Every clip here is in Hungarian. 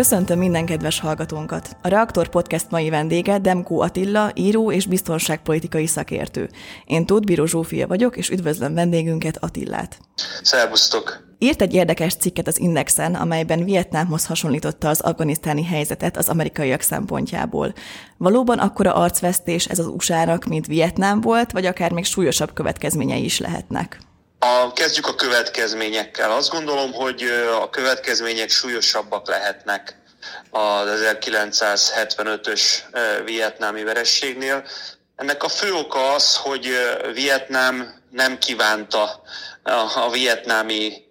Köszöntöm minden kedves hallgatónkat! A Reaktor Podcast mai vendége Demkó Attila, író és biztonságpolitikai szakértő. Én Tóth Bíró Zsófia vagyok, és üdvözlöm vendégünket Attillát. Szervusztok! Írt egy érdekes cikket az Indexen, amelyben Vietnámhoz hasonlította az afganisztáni helyzetet az amerikaiak szempontjából. Valóban akkora arcvesztés ez az USA-nak, mint Vietnám volt, vagy akár még súlyosabb következményei is lehetnek? A, kezdjük a következményekkel. Azt gondolom, hogy a következmények súlyosabbak lehetnek az 1975-ös vietnámi verességnél. Ennek a fő oka az, hogy Vietnám nem kívánta a vietnámi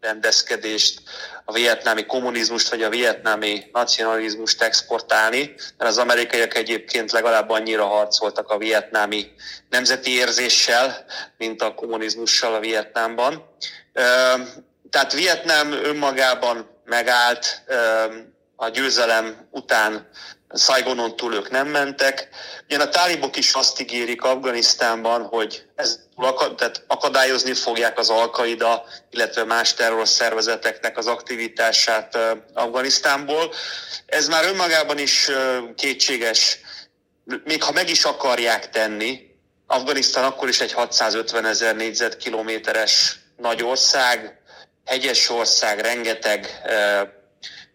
rendezkedést, a vietnámi kommunizmust vagy a vietnámi nacionalizmust exportálni, mert az amerikaiak egyébként legalább annyira harcoltak a vietnámi nemzeti érzéssel, mint a kommunizmussal a Vietnámban. Tehát Vietnám önmagában megállt, a győzelem után Saigonon túl ők nem mentek. Ugyan a tálibok is azt ígérik Afganisztánban, hogy ez tehát akadályozni fogják az Alkaida, illetve más terrorszervezeteknek az aktivitását Afganisztánból. Ez már önmagában is kétséges, még ha meg is akarják tenni, Afganisztán akkor is egy 650 ezer négyzetkilométeres nagy ország, hegyes ország, rengeteg,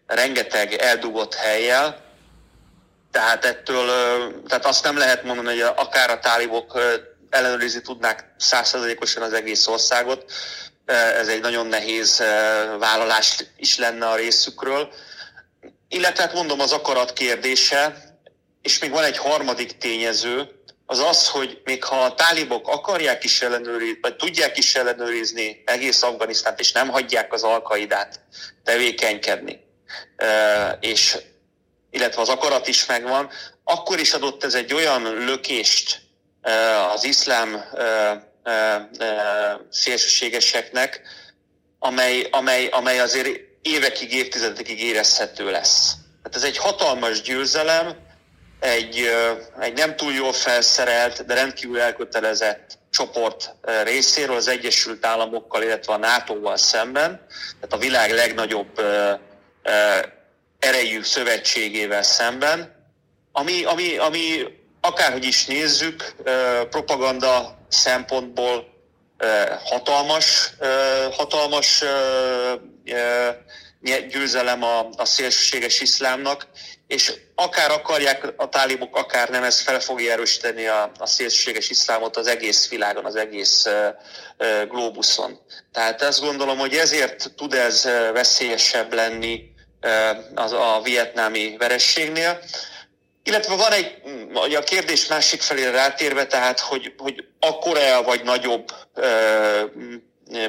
rengeteg eldugott helyjel, tehát ettől, tehát azt nem lehet mondani, hogy akár a tálibok ellenőrizni tudnák százszerzalékosan az egész országot. Ez egy nagyon nehéz vállalás is lenne a részükről. Illetve hát mondom az akarat kérdése, és még van egy harmadik tényező, az az, hogy még ha a tálibok akarják is ellenőrizni, vagy tudják is ellenőrizni egész Afganisztánt, és nem hagyják az alkaidát tevékenykedni, és illetve az akarat is megvan, akkor is adott ez egy olyan lökést az iszlám szélsőségeseknek, amely, amely, amely azért évekig, évtizedekig érezhető lesz. Hát ez egy hatalmas győzelem, egy, egy nem túl jól felszerelt, de rendkívül elkötelezett csoport részéről az Egyesült Államokkal, illetve a NATO-val szemben, tehát a világ legnagyobb erejű szövetségével szemben, ami, ami, ami akárhogy is nézzük, propaganda szempontból hatalmas, hatalmas győzelem a, a szélsőséges iszlámnak, és akár akarják a tálibok, akár nem, ez fel fogja erősíteni a, a szélsőséges iszlámot az egész világon, az egész uh, globuszon. Tehát azt gondolom, hogy ezért tud ez veszélyesebb lenni az, a vietnámi verességnél. Illetve van egy, a kérdés másik felére rátérve, tehát, hogy, hogy akkora vagy nagyobb uh,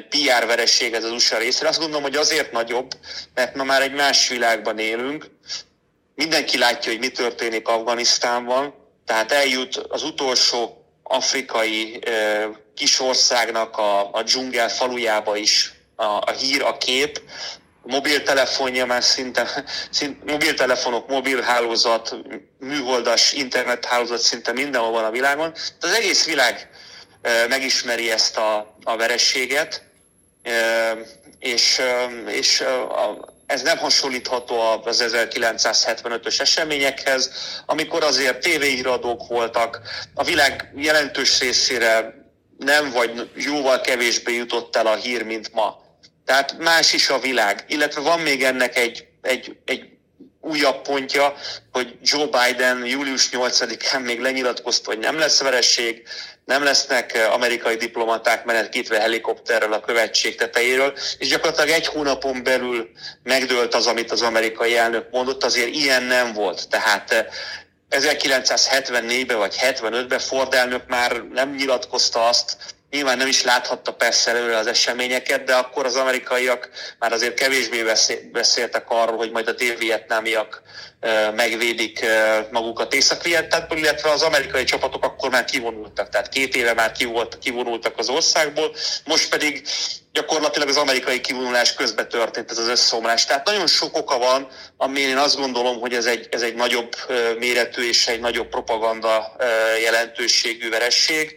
PR veresség ez az USA részre. Azt gondolom, hogy azért nagyobb, mert ma már egy más világban élünk, Mindenki látja, hogy mi történik Afganisztánban, tehát eljut az utolsó afrikai kisországnak a, a dzsungel falujába is a, a hír, a kép, mobiltelefonja már szinte, szinte mobiltelefonok, mobilhálózat, műholdas internethálózat szinte mindenhol van a világon. Az egész világ megismeri ezt a, a verességet, és, és a, ez nem hasonlítható az 1975-ös eseményekhez, amikor azért tévéhíradók voltak, a világ jelentős részére nem vagy jóval kevésbé jutott el a hír, mint ma. Tehát más is a világ, illetve van még ennek egy, egy, egy újabb pontja, hogy Joe Biden július 8-án még lenyilatkozta, hogy nem lesz vereség, nem lesznek eh, amerikai diplomaták menetkítve helikopterrel a követség tetejéről, és gyakorlatilag egy hónapon belül megdőlt az, amit az amerikai elnök mondott, azért ilyen nem volt. Tehát 1974-ben eh, vagy 75-ben Ford elnök már nem nyilatkozta azt, Nyilván nem is láthatta persze előre az eseményeket, de akkor az amerikaiak már azért kevésbé beszéltek arról, hogy majd a dél-vietnámiak megvédik magukat észak illetve az amerikai csapatok akkor már kivonultak, tehát két éve már kivonultak az országból, most pedig gyakorlatilag az amerikai kivonulás közben történt ez az összeomlás. Tehát nagyon sok oka van, ami én azt gondolom, hogy ez egy, ez egy nagyobb méretű és egy nagyobb propaganda jelentőségű veresség,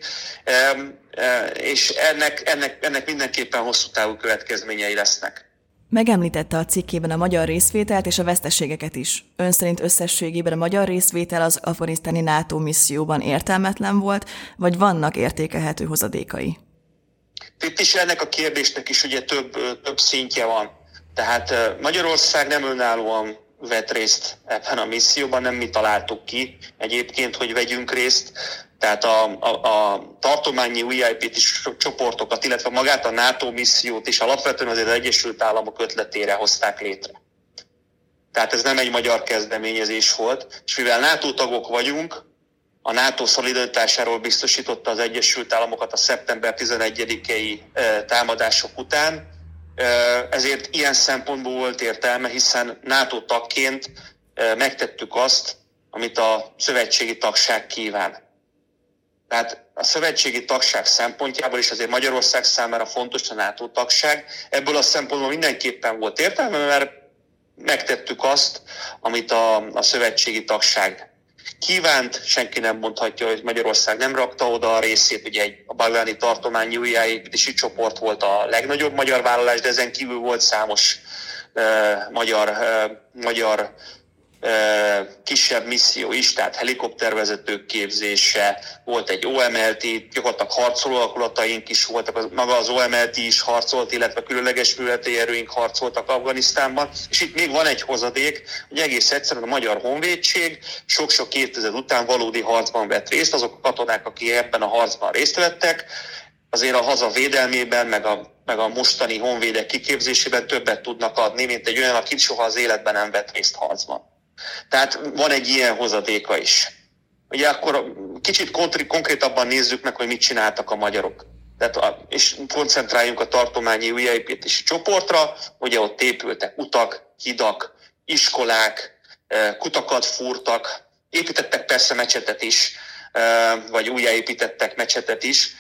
és ennek, ennek, ennek mindenképpen hosszú távú következményei lesznek. Megemlítette a cikkében a magyar részvételt és a veszteségeket is. Ön szerint összességében a magyar részvétel az afganisztáni NATO misszióban értelmetlen volt, vagy vannak értékelhető hozadékai? Itt is ennek a kérdésnek is ugye több, több szintje van. Tehát Magyarország nem önállóan vett részt ebben a misszióban, nem mi találtuk ki egyébként, hogy vegyünk részt. Tehát a, a, a tartományi UIP csoportokat, illetve magát a NATO missziót is alapvetően azért az Egyesült Államok ötletére hozták létre. Tehát ez nem egy magyar kezdeményezés volt, és mivel NATO tagok vagyunk, a NATO szolidaritásáról biztosította az Egyesült Államokat a szeptember 11-i támadások után, ezért ilyen szempontból volt értelme, hiszen NATO tagként megtettük azt, amit a szövetségi tagság kíván. Tehát a szövetségi tagság szempontjából is azért Magyarország számára fontos a NATO tagság. Ebből a szempontból mindenképpen volt értelme, mert megtettük azt, amit a, a szövetségi tagság kívánt, senki nem mondhatja, hogy Magyarország nem rakta oda a részét, ugye egy, a Bagláni tartományi újjáépítési csoport volt a legnagyobb magyar vállalás, de ezen kívül volt számos uh, magyar, uh, magyar kisebb misszió is, tehát helikoptervezetők képzése, volt egy OMLT, gyakorlatilag harcoló alakulataink is voltak, maga az OMLT is harcolt, illetve különleges műveleti erőink harcoltak Afganisztánban, és itt még van egy hozadék, hogy egész egyszerűen a Magyar Honvédség sok-sok évtized után valódi harcban vett részt, azok a katonák, akik ebben a harcban részt vettek, azért a haza védelmében, meg a, meg a mostani honvédek kiképzésében többet tudnak adni, mint egy olyan, aki soha az életben nem vett részt harcban. Tehát van egy ilyen hozadéka is. Ugye akkor kicsit konkrétabban nézzük meg, hogy mit csináltak a magyarok. Tehát a, és koncentráljunk a tartományi újjáépítési csoportra, ugye ott épültek utak, hidak, iskolák, e, kutakat fúrtak, építettek persze mecsetet is, e, vagy újjáépítettek mecsetet is,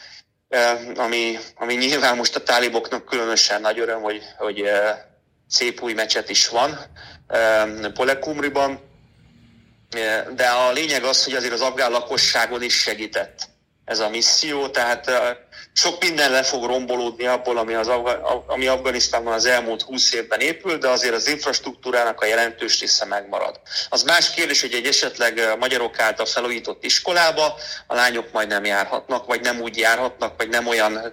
e, ami, ami nyilván most a táliboknak különösen nagy öröm, hogy, hogy szép új mecset is van, Polekumriban, de a lényeg az, hogy azért az afgán lakosságon is segített ez a misszió, tehát sok minden le fog rombolódni abból, ami, az, ami Afganisztánban az elmúlt 20 évben épült, de azért az infrastruktúrának a jelentős része megmarad. Az más kérdés, hogy egy esetleg magyarok által felújított iskolába a lányok majd nem járhatnak, vagy nem úgy járhatnak, vagy nem olyan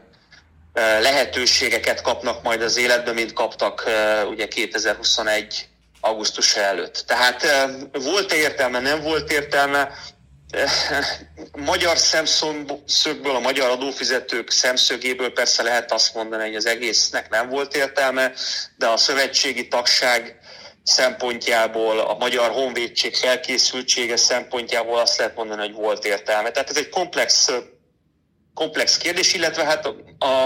lehetőségeket kapnak majd az életben, mint kaptak ugye 2021 augusztus előtt. Tehát volt-e értelme, nem volt értelme, magyar szemszögből, a magyar adófizetők szemszögéből persze lehet azt mondani, hogy az egésznek nem volt értelme, de a szövetségi tagság szempontjából, a magyar honvédség felkészültsége szempontjából azt lehet mondani, hogy volt értelme. Tehát ez egy komplex, komplex kérdés, illetve hát a,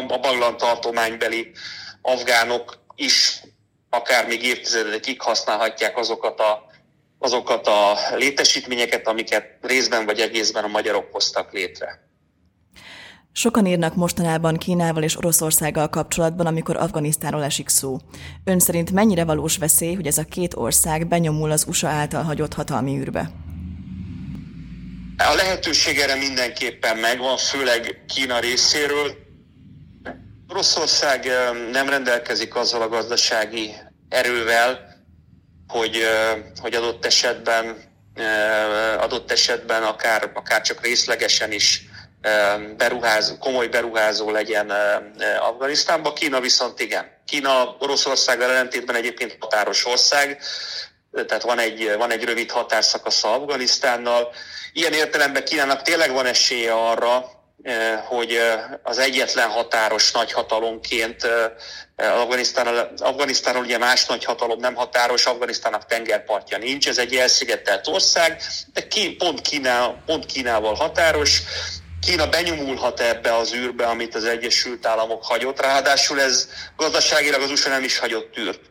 a Baglan tartománybeli afgánok is akár még évtizedekig használhatják azokat a, azokat a létesítményeket, amiket részben vagy egészben a magyarok hoztak létre. Sokan írnak mostanában Kínával és Oroszországgal kapcsolatban, amikor Afganisztánról esik szó. Ön szerint mennyire valós veszély, hogy ez a két ország benyomul az USA által hagyott hatalmi űrbe? A lehetőség erre mindenképpen megvan, főleg Kína részéről. Oroszország nem rendelkezik azzal a gazdasági erővel, hogy, hogy adott esetben adott esetben akár, akár csak részlegesen is beruház, komoly beruházó legyen Afganisztánba. Kína viszont igen. Kína Oroszországgal ellentétben egyébként határos ország, tehát van egy, van egy rövid határszakasza Afganisztánnal. Ilyen értelemben Kínának tényleg van esélye arra, Eh, hogy eh, az egyetlen határos nagyhatalomként eh, Afganisztánról, Afganisztánról ugye más nagyhatalom nem határos, Afganisztának tengerpartja nincs, ez egy elszigetelt ország, de ki, pont, Kína, pont Kínával határos, Kína benyomulhat ebbe az űrbe, amit az Egyesült Államok hagyott, ráadásul ez gazdaságilag az USA nem is hagyott űrt.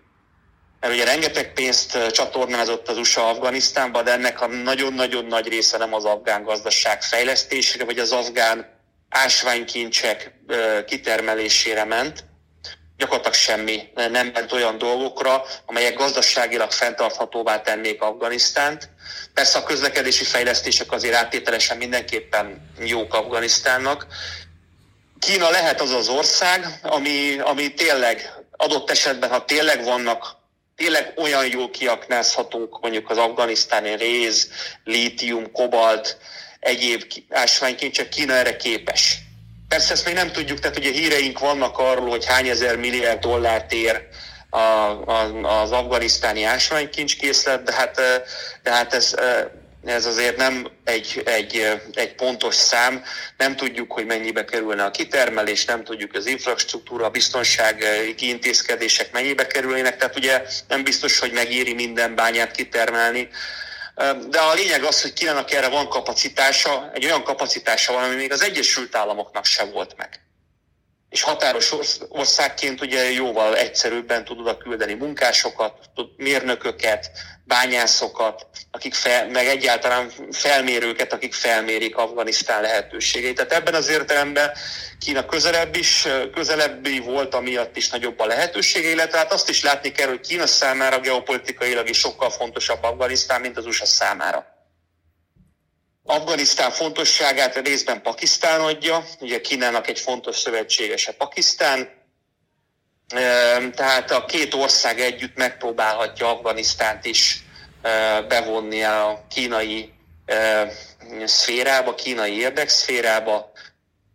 Mert ugye rengeteg pénzt csatornázott az USA Afganisztánba, de ennek a nagyon-nagyon nagy része nem az afgán gazdaság fejlesztésére, vagy az afgán ásványkincsek kitermelésére ment, gyakorlatilag semmi nem ment olyan dolgokra, amelyek gazdaságilag fenntarthatóvá tennék Afganisztánt. Persze a közlekedési fejlesztések azért áttételesen mindenképpen jók Afganisztánnak. Kína lehet az az ország, ami, ami tényleg adott esetben, ha tényleg vannak tényleg olyan jól kiaknázhatunk mondjuk az afganisztáni réz, lítium, kobalt, egyéb ásványkincsek, Kína erre képes. Persze ezt még nem tudjuk, tehát ugye híreink vannak arról, hogy hány ezer milliárd dollárt ér a, a, az afganisztáni ásványkincskészlet, de hát, de hát ez ez azért nem egy, egy, egy pontos szám, nem tudjuk, hogy mennyibe kerülne a kitermelés, nem tudjuk az infrastruktúra, a biztonsági intézkedések mennyibe kerülnének, tehát ugye nem biztos, hogy megéri minden bányát kitermelni. De a lényeg az, hogy Kínának erre van kapacitása, egy olyan kapacitása van, ami még az Egyesült Államoknak se volt meg és határos országként ugye jóval egyszerűbben tud oda küldeni munkásokat, mérnököket, bányászokat, akik fel, meg egyáltalán felmérőket, akik felmérik Afganisztán lehetőségeit. Tehát ebben az értelemben Kína közelebb is, közelebbi volt, amiatt is nagyobb a lehetősége, illetve hát azt is látni kell, hogy Kína számára geopolitikailag is sokkal fontosabb Afganisztán, mint az USA számára. Afganisztán fontosságát részben Pakisztán adja, ugye Kínának egy fontos szövetségese Pakisztán, tehát a két ország együtt megpróbálhatja Afganisztánt is bevonni a kínai szférába, kínai érdekszférába,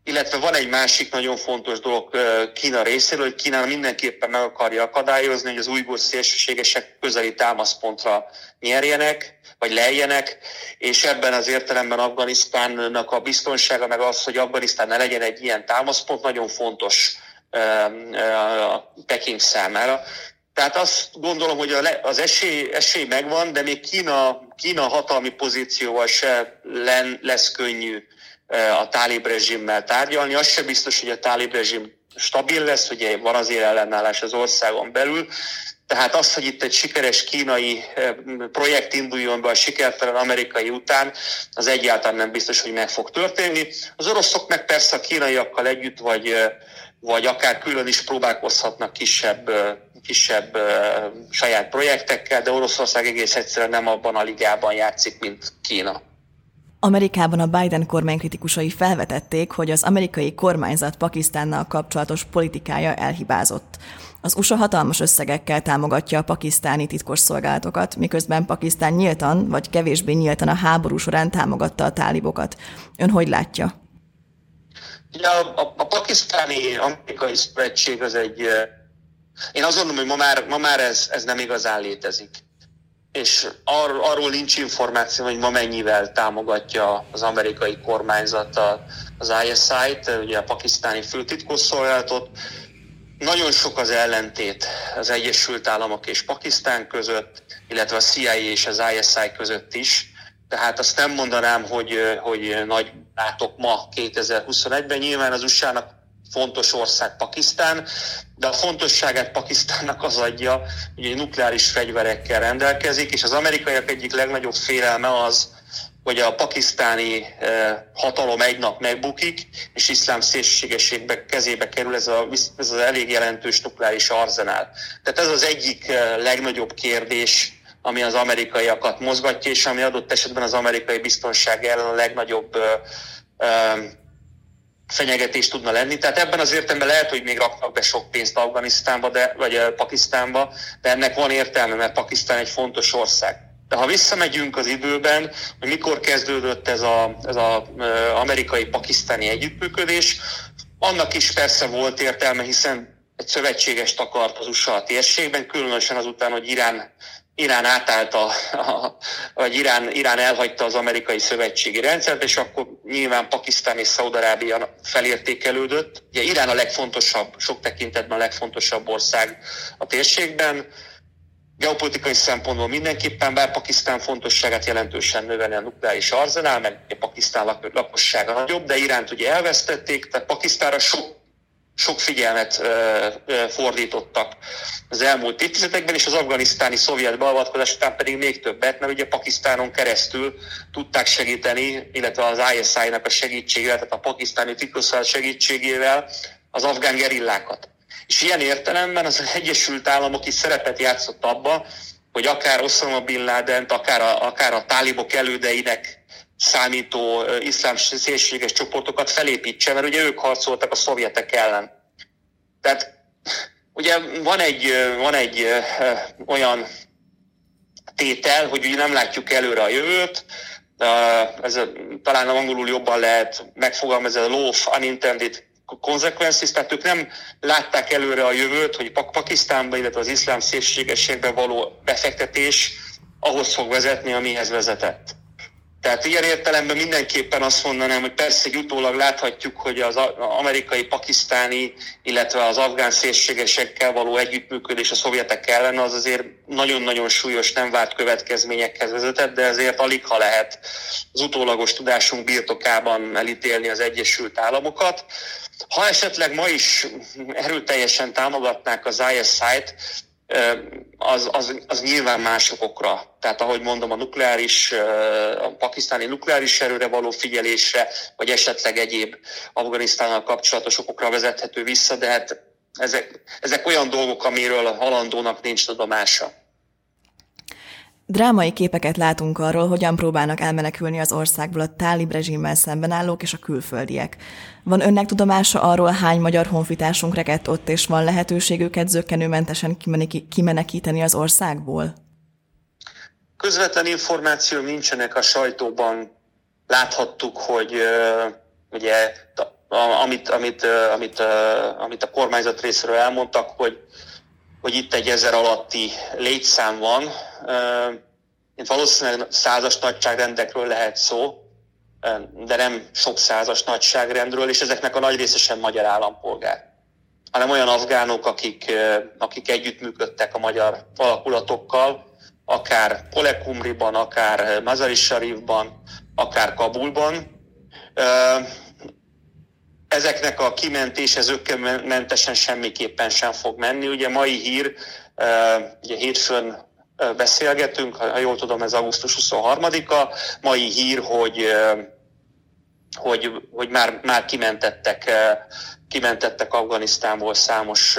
illetve van egy másik nagyon fontos dolog Kína részéről, hogy Kína mindenképpen meg akarja akadályozni, hogy az újgur szélsőségesek közeli támaszpontra nyerjenek, vagy lejjenek, és ebben az értelemben Afganisztánnak a biztonsága, meg az, hogy Afganisztán ne legyen egy ilyen támaszpont, nagyon fontos a Peking számára. Tehát azt gondolom, hogy az esély, esély megvan, de még Kína, Kína hatalmi pozícióval se lesz könnyű a tálib rezsimmel tárgyalni. Az se biztos, hogy a tálib rezsim stabil lesz, ugye van azért ellenállás az országon belül, tehát az, hogy itt egy sikeres kínai projekt induljon be a sikertelen amerikai után, az egyáltalán nem biztos, hogy meg fog történni. Az oroszok meg persze a kínaiakkal együtt, vagy, vagy akár külön is próbálkozhatnak kisebb, kisebb saját projektekkel, de Oroszország egész egyszerűen nem abban a ligában játszik, mint Kína. Amerikában a Biden kormány kritikusai felvetették, hogy az amerikai kormányzat Pakisztánnal kapcsolatos politikája elhibázott. Az USA hatalmas összegekkel támogatja a pakisztáni titkosszolgálatokat, miközben Pakisztán nyíltan vagy kevésbé nyíltan a háború során támogatta a tálibokat. Ön hogy látja? Ja, a, a pakisztáni amerikai szövetség az egy... Én azt gondolom, hogy ma már, ma már ez, ez nem igazán létezik és ar, arról nincs információ, hogy ma mennyivel támogatja az amerikai kormányzat az ISI-t, ugye a pakisztáni főtitkosszolgálatot. Nagyon sok az ellentét az Egyesült Államok és Pakisztán között, illetve a CIA és az ISI között is. Tehát azt nem mondanám, hogy, hogy nagy látok ma 2021-ben. Nyilván az USA-nak fontos ország Pakisztán, de a fontosságát Pakisztánnak az adja, hogy nukleáris fegyverekkel rendelkezik, és az amerikaiak egyik legnagyobb félelme az, hogy a pakisztáni eh, hatalom egy nap megbukik, és iszlám szélsőségességbe kezébe kerül ez, a, ez az elég jelentős nukleáris arzenál. Tehát ez az egyik eh, legnagyobb kérdés, ami az amerikaiakat mozgatja, és ami adott esetben az amerikai biztonság ellen a legnagyobb eh, fenyegetés tudna lenni. Tehát ebben az értelemben lehet, hogy még raknak be sok pénzt Afganisztánba, de, vagy Pakisztánba, de ennek van értelme, mert Pakisztán egy fontos ország. De ha visszamegyünk az időben, hogy mikor kezdődött ez az ez a, amerikai-pakisztáni együttműködés, annak is persze volt értelme, hiszen egy szövetségest akart az USA a térségben, különösen azután, hogy Irán Irán átállt, a, a, vagy Irán, Irán elhagyta az amerikai szövetségi rendszert, és akkor nyilván Pakisztán és Szaudarábia felértékelődött. Ugye Irán a legfontosabb, sok tekintetben a legfontosabb ország a térségben. Geopolitikai szempontból mindenképpen, bár Pakisztán fontosságát jelentősen növeli a nukleáris arzenál, meg a Pakisztán lakossága nagyobb, de Iránt ugye elvesztették, tehát Pakisztánra sok sok figyelmet fordítottak az elmúlt évtizedekben, és az afganisztáni szovjet beavatkozás után pedig még többet, mert ugye Pakisztánon keresztül tudták segíteni, illetve az ISI-nak a segítségével, tehát a pakisztáni titkosszolgálat segítségével az afgán gerillákat. És ilyen értelemben az Egyesült Államok is szerepet játszott abba, hogy akár Osama Bin Laden, akár a, akár a tálibok elődeinek számító iszlám szélséges csoportokat felépítse, mert ugye ők harcoltak a szovjetek ellen. Tehát ugye van egy, van egy olyan tétel, hogy ugye nem látjuk előre a jövőt, ez a, talán angolul jobban lehet megfogalmazni, a law of unintended consequences, tehát ők nem látták előre a jövőt, hogy Pakisztánban, illetve az iszlám szélsőségességben való befektetés ahhoz fog vezetni, amihez vezetett. Tehát ilyen értelemben mindenképpen azt mondanám, hogy persze egy utólag láthatjuk, hogy az amerikai, pakisztáni, illetve az afgán szélségesekkel való együttműködés a szovjetek ellen az azért nagyon-nagyon súlyos, nem várt következményekhez vezetett, de ezért alig ha lehet az utólagos tudásunk birtokában elítélni az Egyesült Államokat. Ha esetleg ma is erőteljesen támogatnák az ISI-t, az, az, az nyilván másokokra. Tehát ahogy mondom, a nukleáris, a pakisztáni nukleáris erőre való figyelésre, vagy esetleg egyéb Afganisztánnal kapcsolatos okokra vezethető vissza, de hát ezek, ezek olyan dolgok, amiről a halandónak nincs tudomása. Drámai képeket látunk arról, hogyan próbálnak elmenekülni az országból a tálib rezsimmel szemben állók és a külföldiek. Van önnek tudomása arról, hány magyar honfitársunk rekedt ott, és van lehetőség őket zöggenőmentesen kimenekíteni az országból? Közvetlen információ nincsenek a sajtóban. Láthattuk, hogy uh, ugye amit, amit, amit, amit a kormányzat részéről elmondtak, hogy hogy itt egy ezer alatti létszám van. Itt valószínűleg százas nagyságrendekről lehet szó, de nem sok százas nagyságrendről, és ezeknek a nagy része sem magyar állampolgár, hanem olyan afgánok, akik, akik együttműködtek a magyar alakulatokkal, akár Kolekumriban, akár Mazari Sharifban, akár Kabulban. Ezeknek a kimentése zöggenőmentesen semmiképpen sem fog menni. Ugye mai hír, ugye hétfőn beszélgetünk, ha jól tudom, ez augusztus 23-a, mai hír, hogy hogy, hogy már, már kimentettek, kimentettek Afganisztánból számos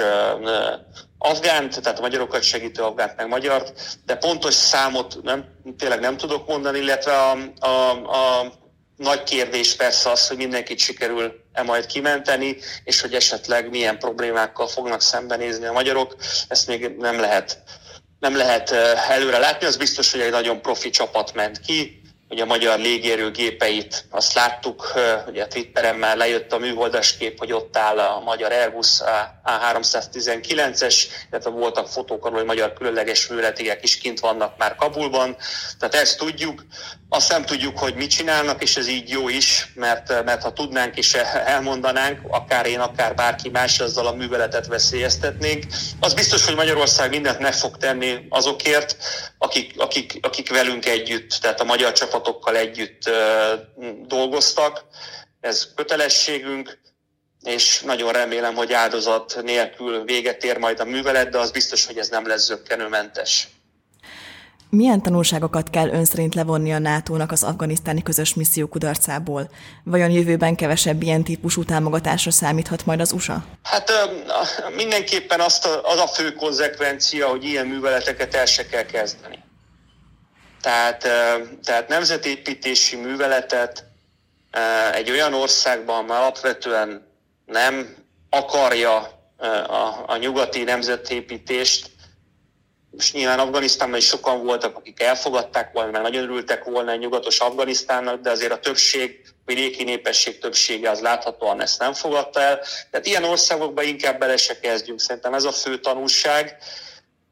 afgánt, tehát a magyarokat segítő afgánt meg magyart, de pontos számot nem, tényleg nem tudok mondani, illetve a, a, a nagy kérdés persze az, hogy mindenkit sikerül-e majd kimenteni, és hogy esetleg milyen problémákkal fognak szembenézni a magyarok, ezt még nem lehet, nem lehet előre látni. Az biztos, hogy egy nagyon profi csapat ment ki, ugye a magyar légérő gépeit, azt láttuk, ugye a Twitteren már lejött a műholdas kép, hogy ott áll a magyar Airbus A319-es, illetve voltak fotók arról, hogy magyar különleges műletigek is kint vannak már Kabulban, tehát ezt tudjuk. Azt nem tudjuk, hogy mit csinálnak, és ez így jó is, mert, mert ha tudnánk és elmondanánk, akár én, akár bárki más, azzal a műveletet veszélyeztetnénk. Az biztos, hogy Magyarország mindent meg fog tenni azokért, akik, akik, akik velünk együtt, tehát a magyar csapatokkal együtt dolgoztak. Ez kötelességünk, és nagyon remélem, hogy áldozat nélkül véget ér majd a művelet, de az biztos, hogy ez nem lesz zöggenőmentes. Milyen tanulságokat kell ön szerint levonni a NATO-nak az afganisztáni közös misszió kudarcából? Vajon jövőben kevesebb ilyen típusú támogatásra számíthat majd az USA? Hát mindenképpen azt a, az a fő konzekvencia, hogy ilyen műveleteket el se kell kezdeni. Tehát, tehát nemzetépítési műveletet egy olyan országban, amely alapvetően nem akarja a, a nyugati nemzetépítést, most nyilván Afganisztánban is sokan voltak, akik elfogadták volna, mert nagyon örültek volna egy nyugatos Afganisztánnak, de azért a többség, vidéki népesség többsége az láthatóan ezt nem fogadta el. Tehát ilyen országokban inkább bele se kezdjünk. Szerintem ez a fő tanulság.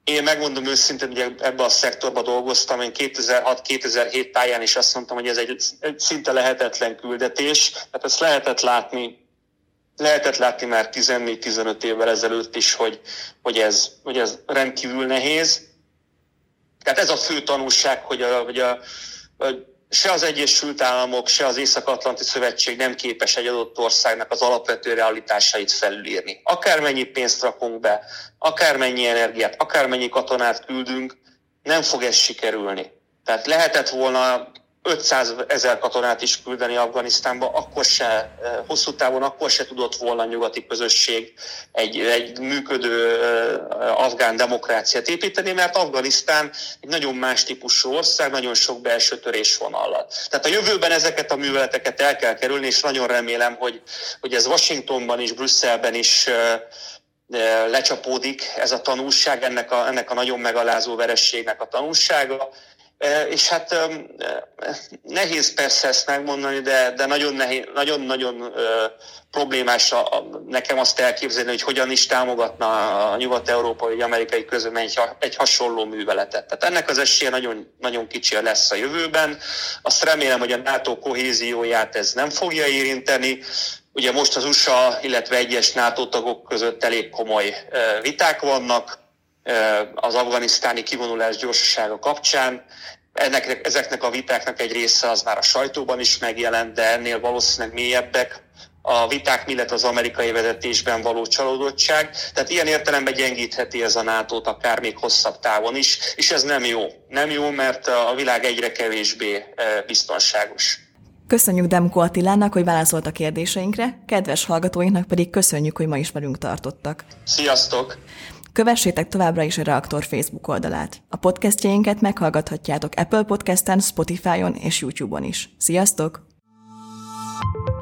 Én megmondom őszintén, hogy ebbe a szektorba dolgoztam, én 2006-2007 táján is azt mondtam, hogy ez egy, egy szinte lehetetlen küldetés. Tehát ezt lehetett látni lehetett látni már 14-15 évvel ezelőtt is, hogy, hogy, ez, hogy ez rendkívül nehéz. Tehát ez a fő tanulság, hogy, a, hogy a, a, se az Egyesült Államok, se az Észak-Atlanti Szövetség nem képes egy adott országnak az alapvető realitásait felülírni. Akármennyi pénzt rakunk be, akármennyi energiát, akármennyi katonát küldünk, nem fog ez sikerülni. Tehát lehetett volna 500 ezer katonát is küldeni Afganisztánba, akkor se, eh, hosszú távon akkor se tudott volna a nyugati közösség egy, egy működő eh, afgán demokráciát építeni, mert Afganisztán egy nagyon más típusú ország, nagyon sok belső törésvonallal. Tehát a jövőben ezeket a műveleteket el kell kerülni, és nagyon remélem, hogy, hogy ez Washingtonban is, Brüsszelben is eh, lecsapódik ez a tanulság, ennek a, ennek a nagyon megalázó verességnek a tanulsága, és hát nehéz persze ezt megmondani, de, de nagyon, nehéz, nagyon-nagyon problémás a, nekem azt elképzelni, hogy hogyan is támogatna a nyugat-európai vagy amerikai közömény egy, egy hasonló műveletet. Tehát ennek az esélye nagyon, nagyon kicsi lesz a jövőben. Azt remélem, hogy a NATO kohézióját ez nem fogja érinteni. Ugye most az USA, illetve egyes NATO tagok között elég komoly viták vannak, az afganisztáni kivonulás gyorsasága kapcsán. Ennek, ezeknek a vitáknak egy része az már a sajtóban is megjelent, de ennél valószínűleg mélyebbek a viták millet az amerikai vezetésben való csalódottság. Tehát ilyen értelemben gyengítheti ez a nato akár még hosszabb távon is, és ez nem jó. Nem jó, mert a világ egyre kevésbé biztonságos. Köszönjük Demko Attilának, hogy válaszolt a kérdéseinkre, kedves hallgatóinknak pedig köszönjük, hogy ma is velünk tartottak. Sziasztok! Kövessétek továbbra is a Reaktor Facebook oldalát. A podcastjainket meghallgathatjátok Apple Podcasten, Spotify-on és YouTube-on is. Sziasztok! thank you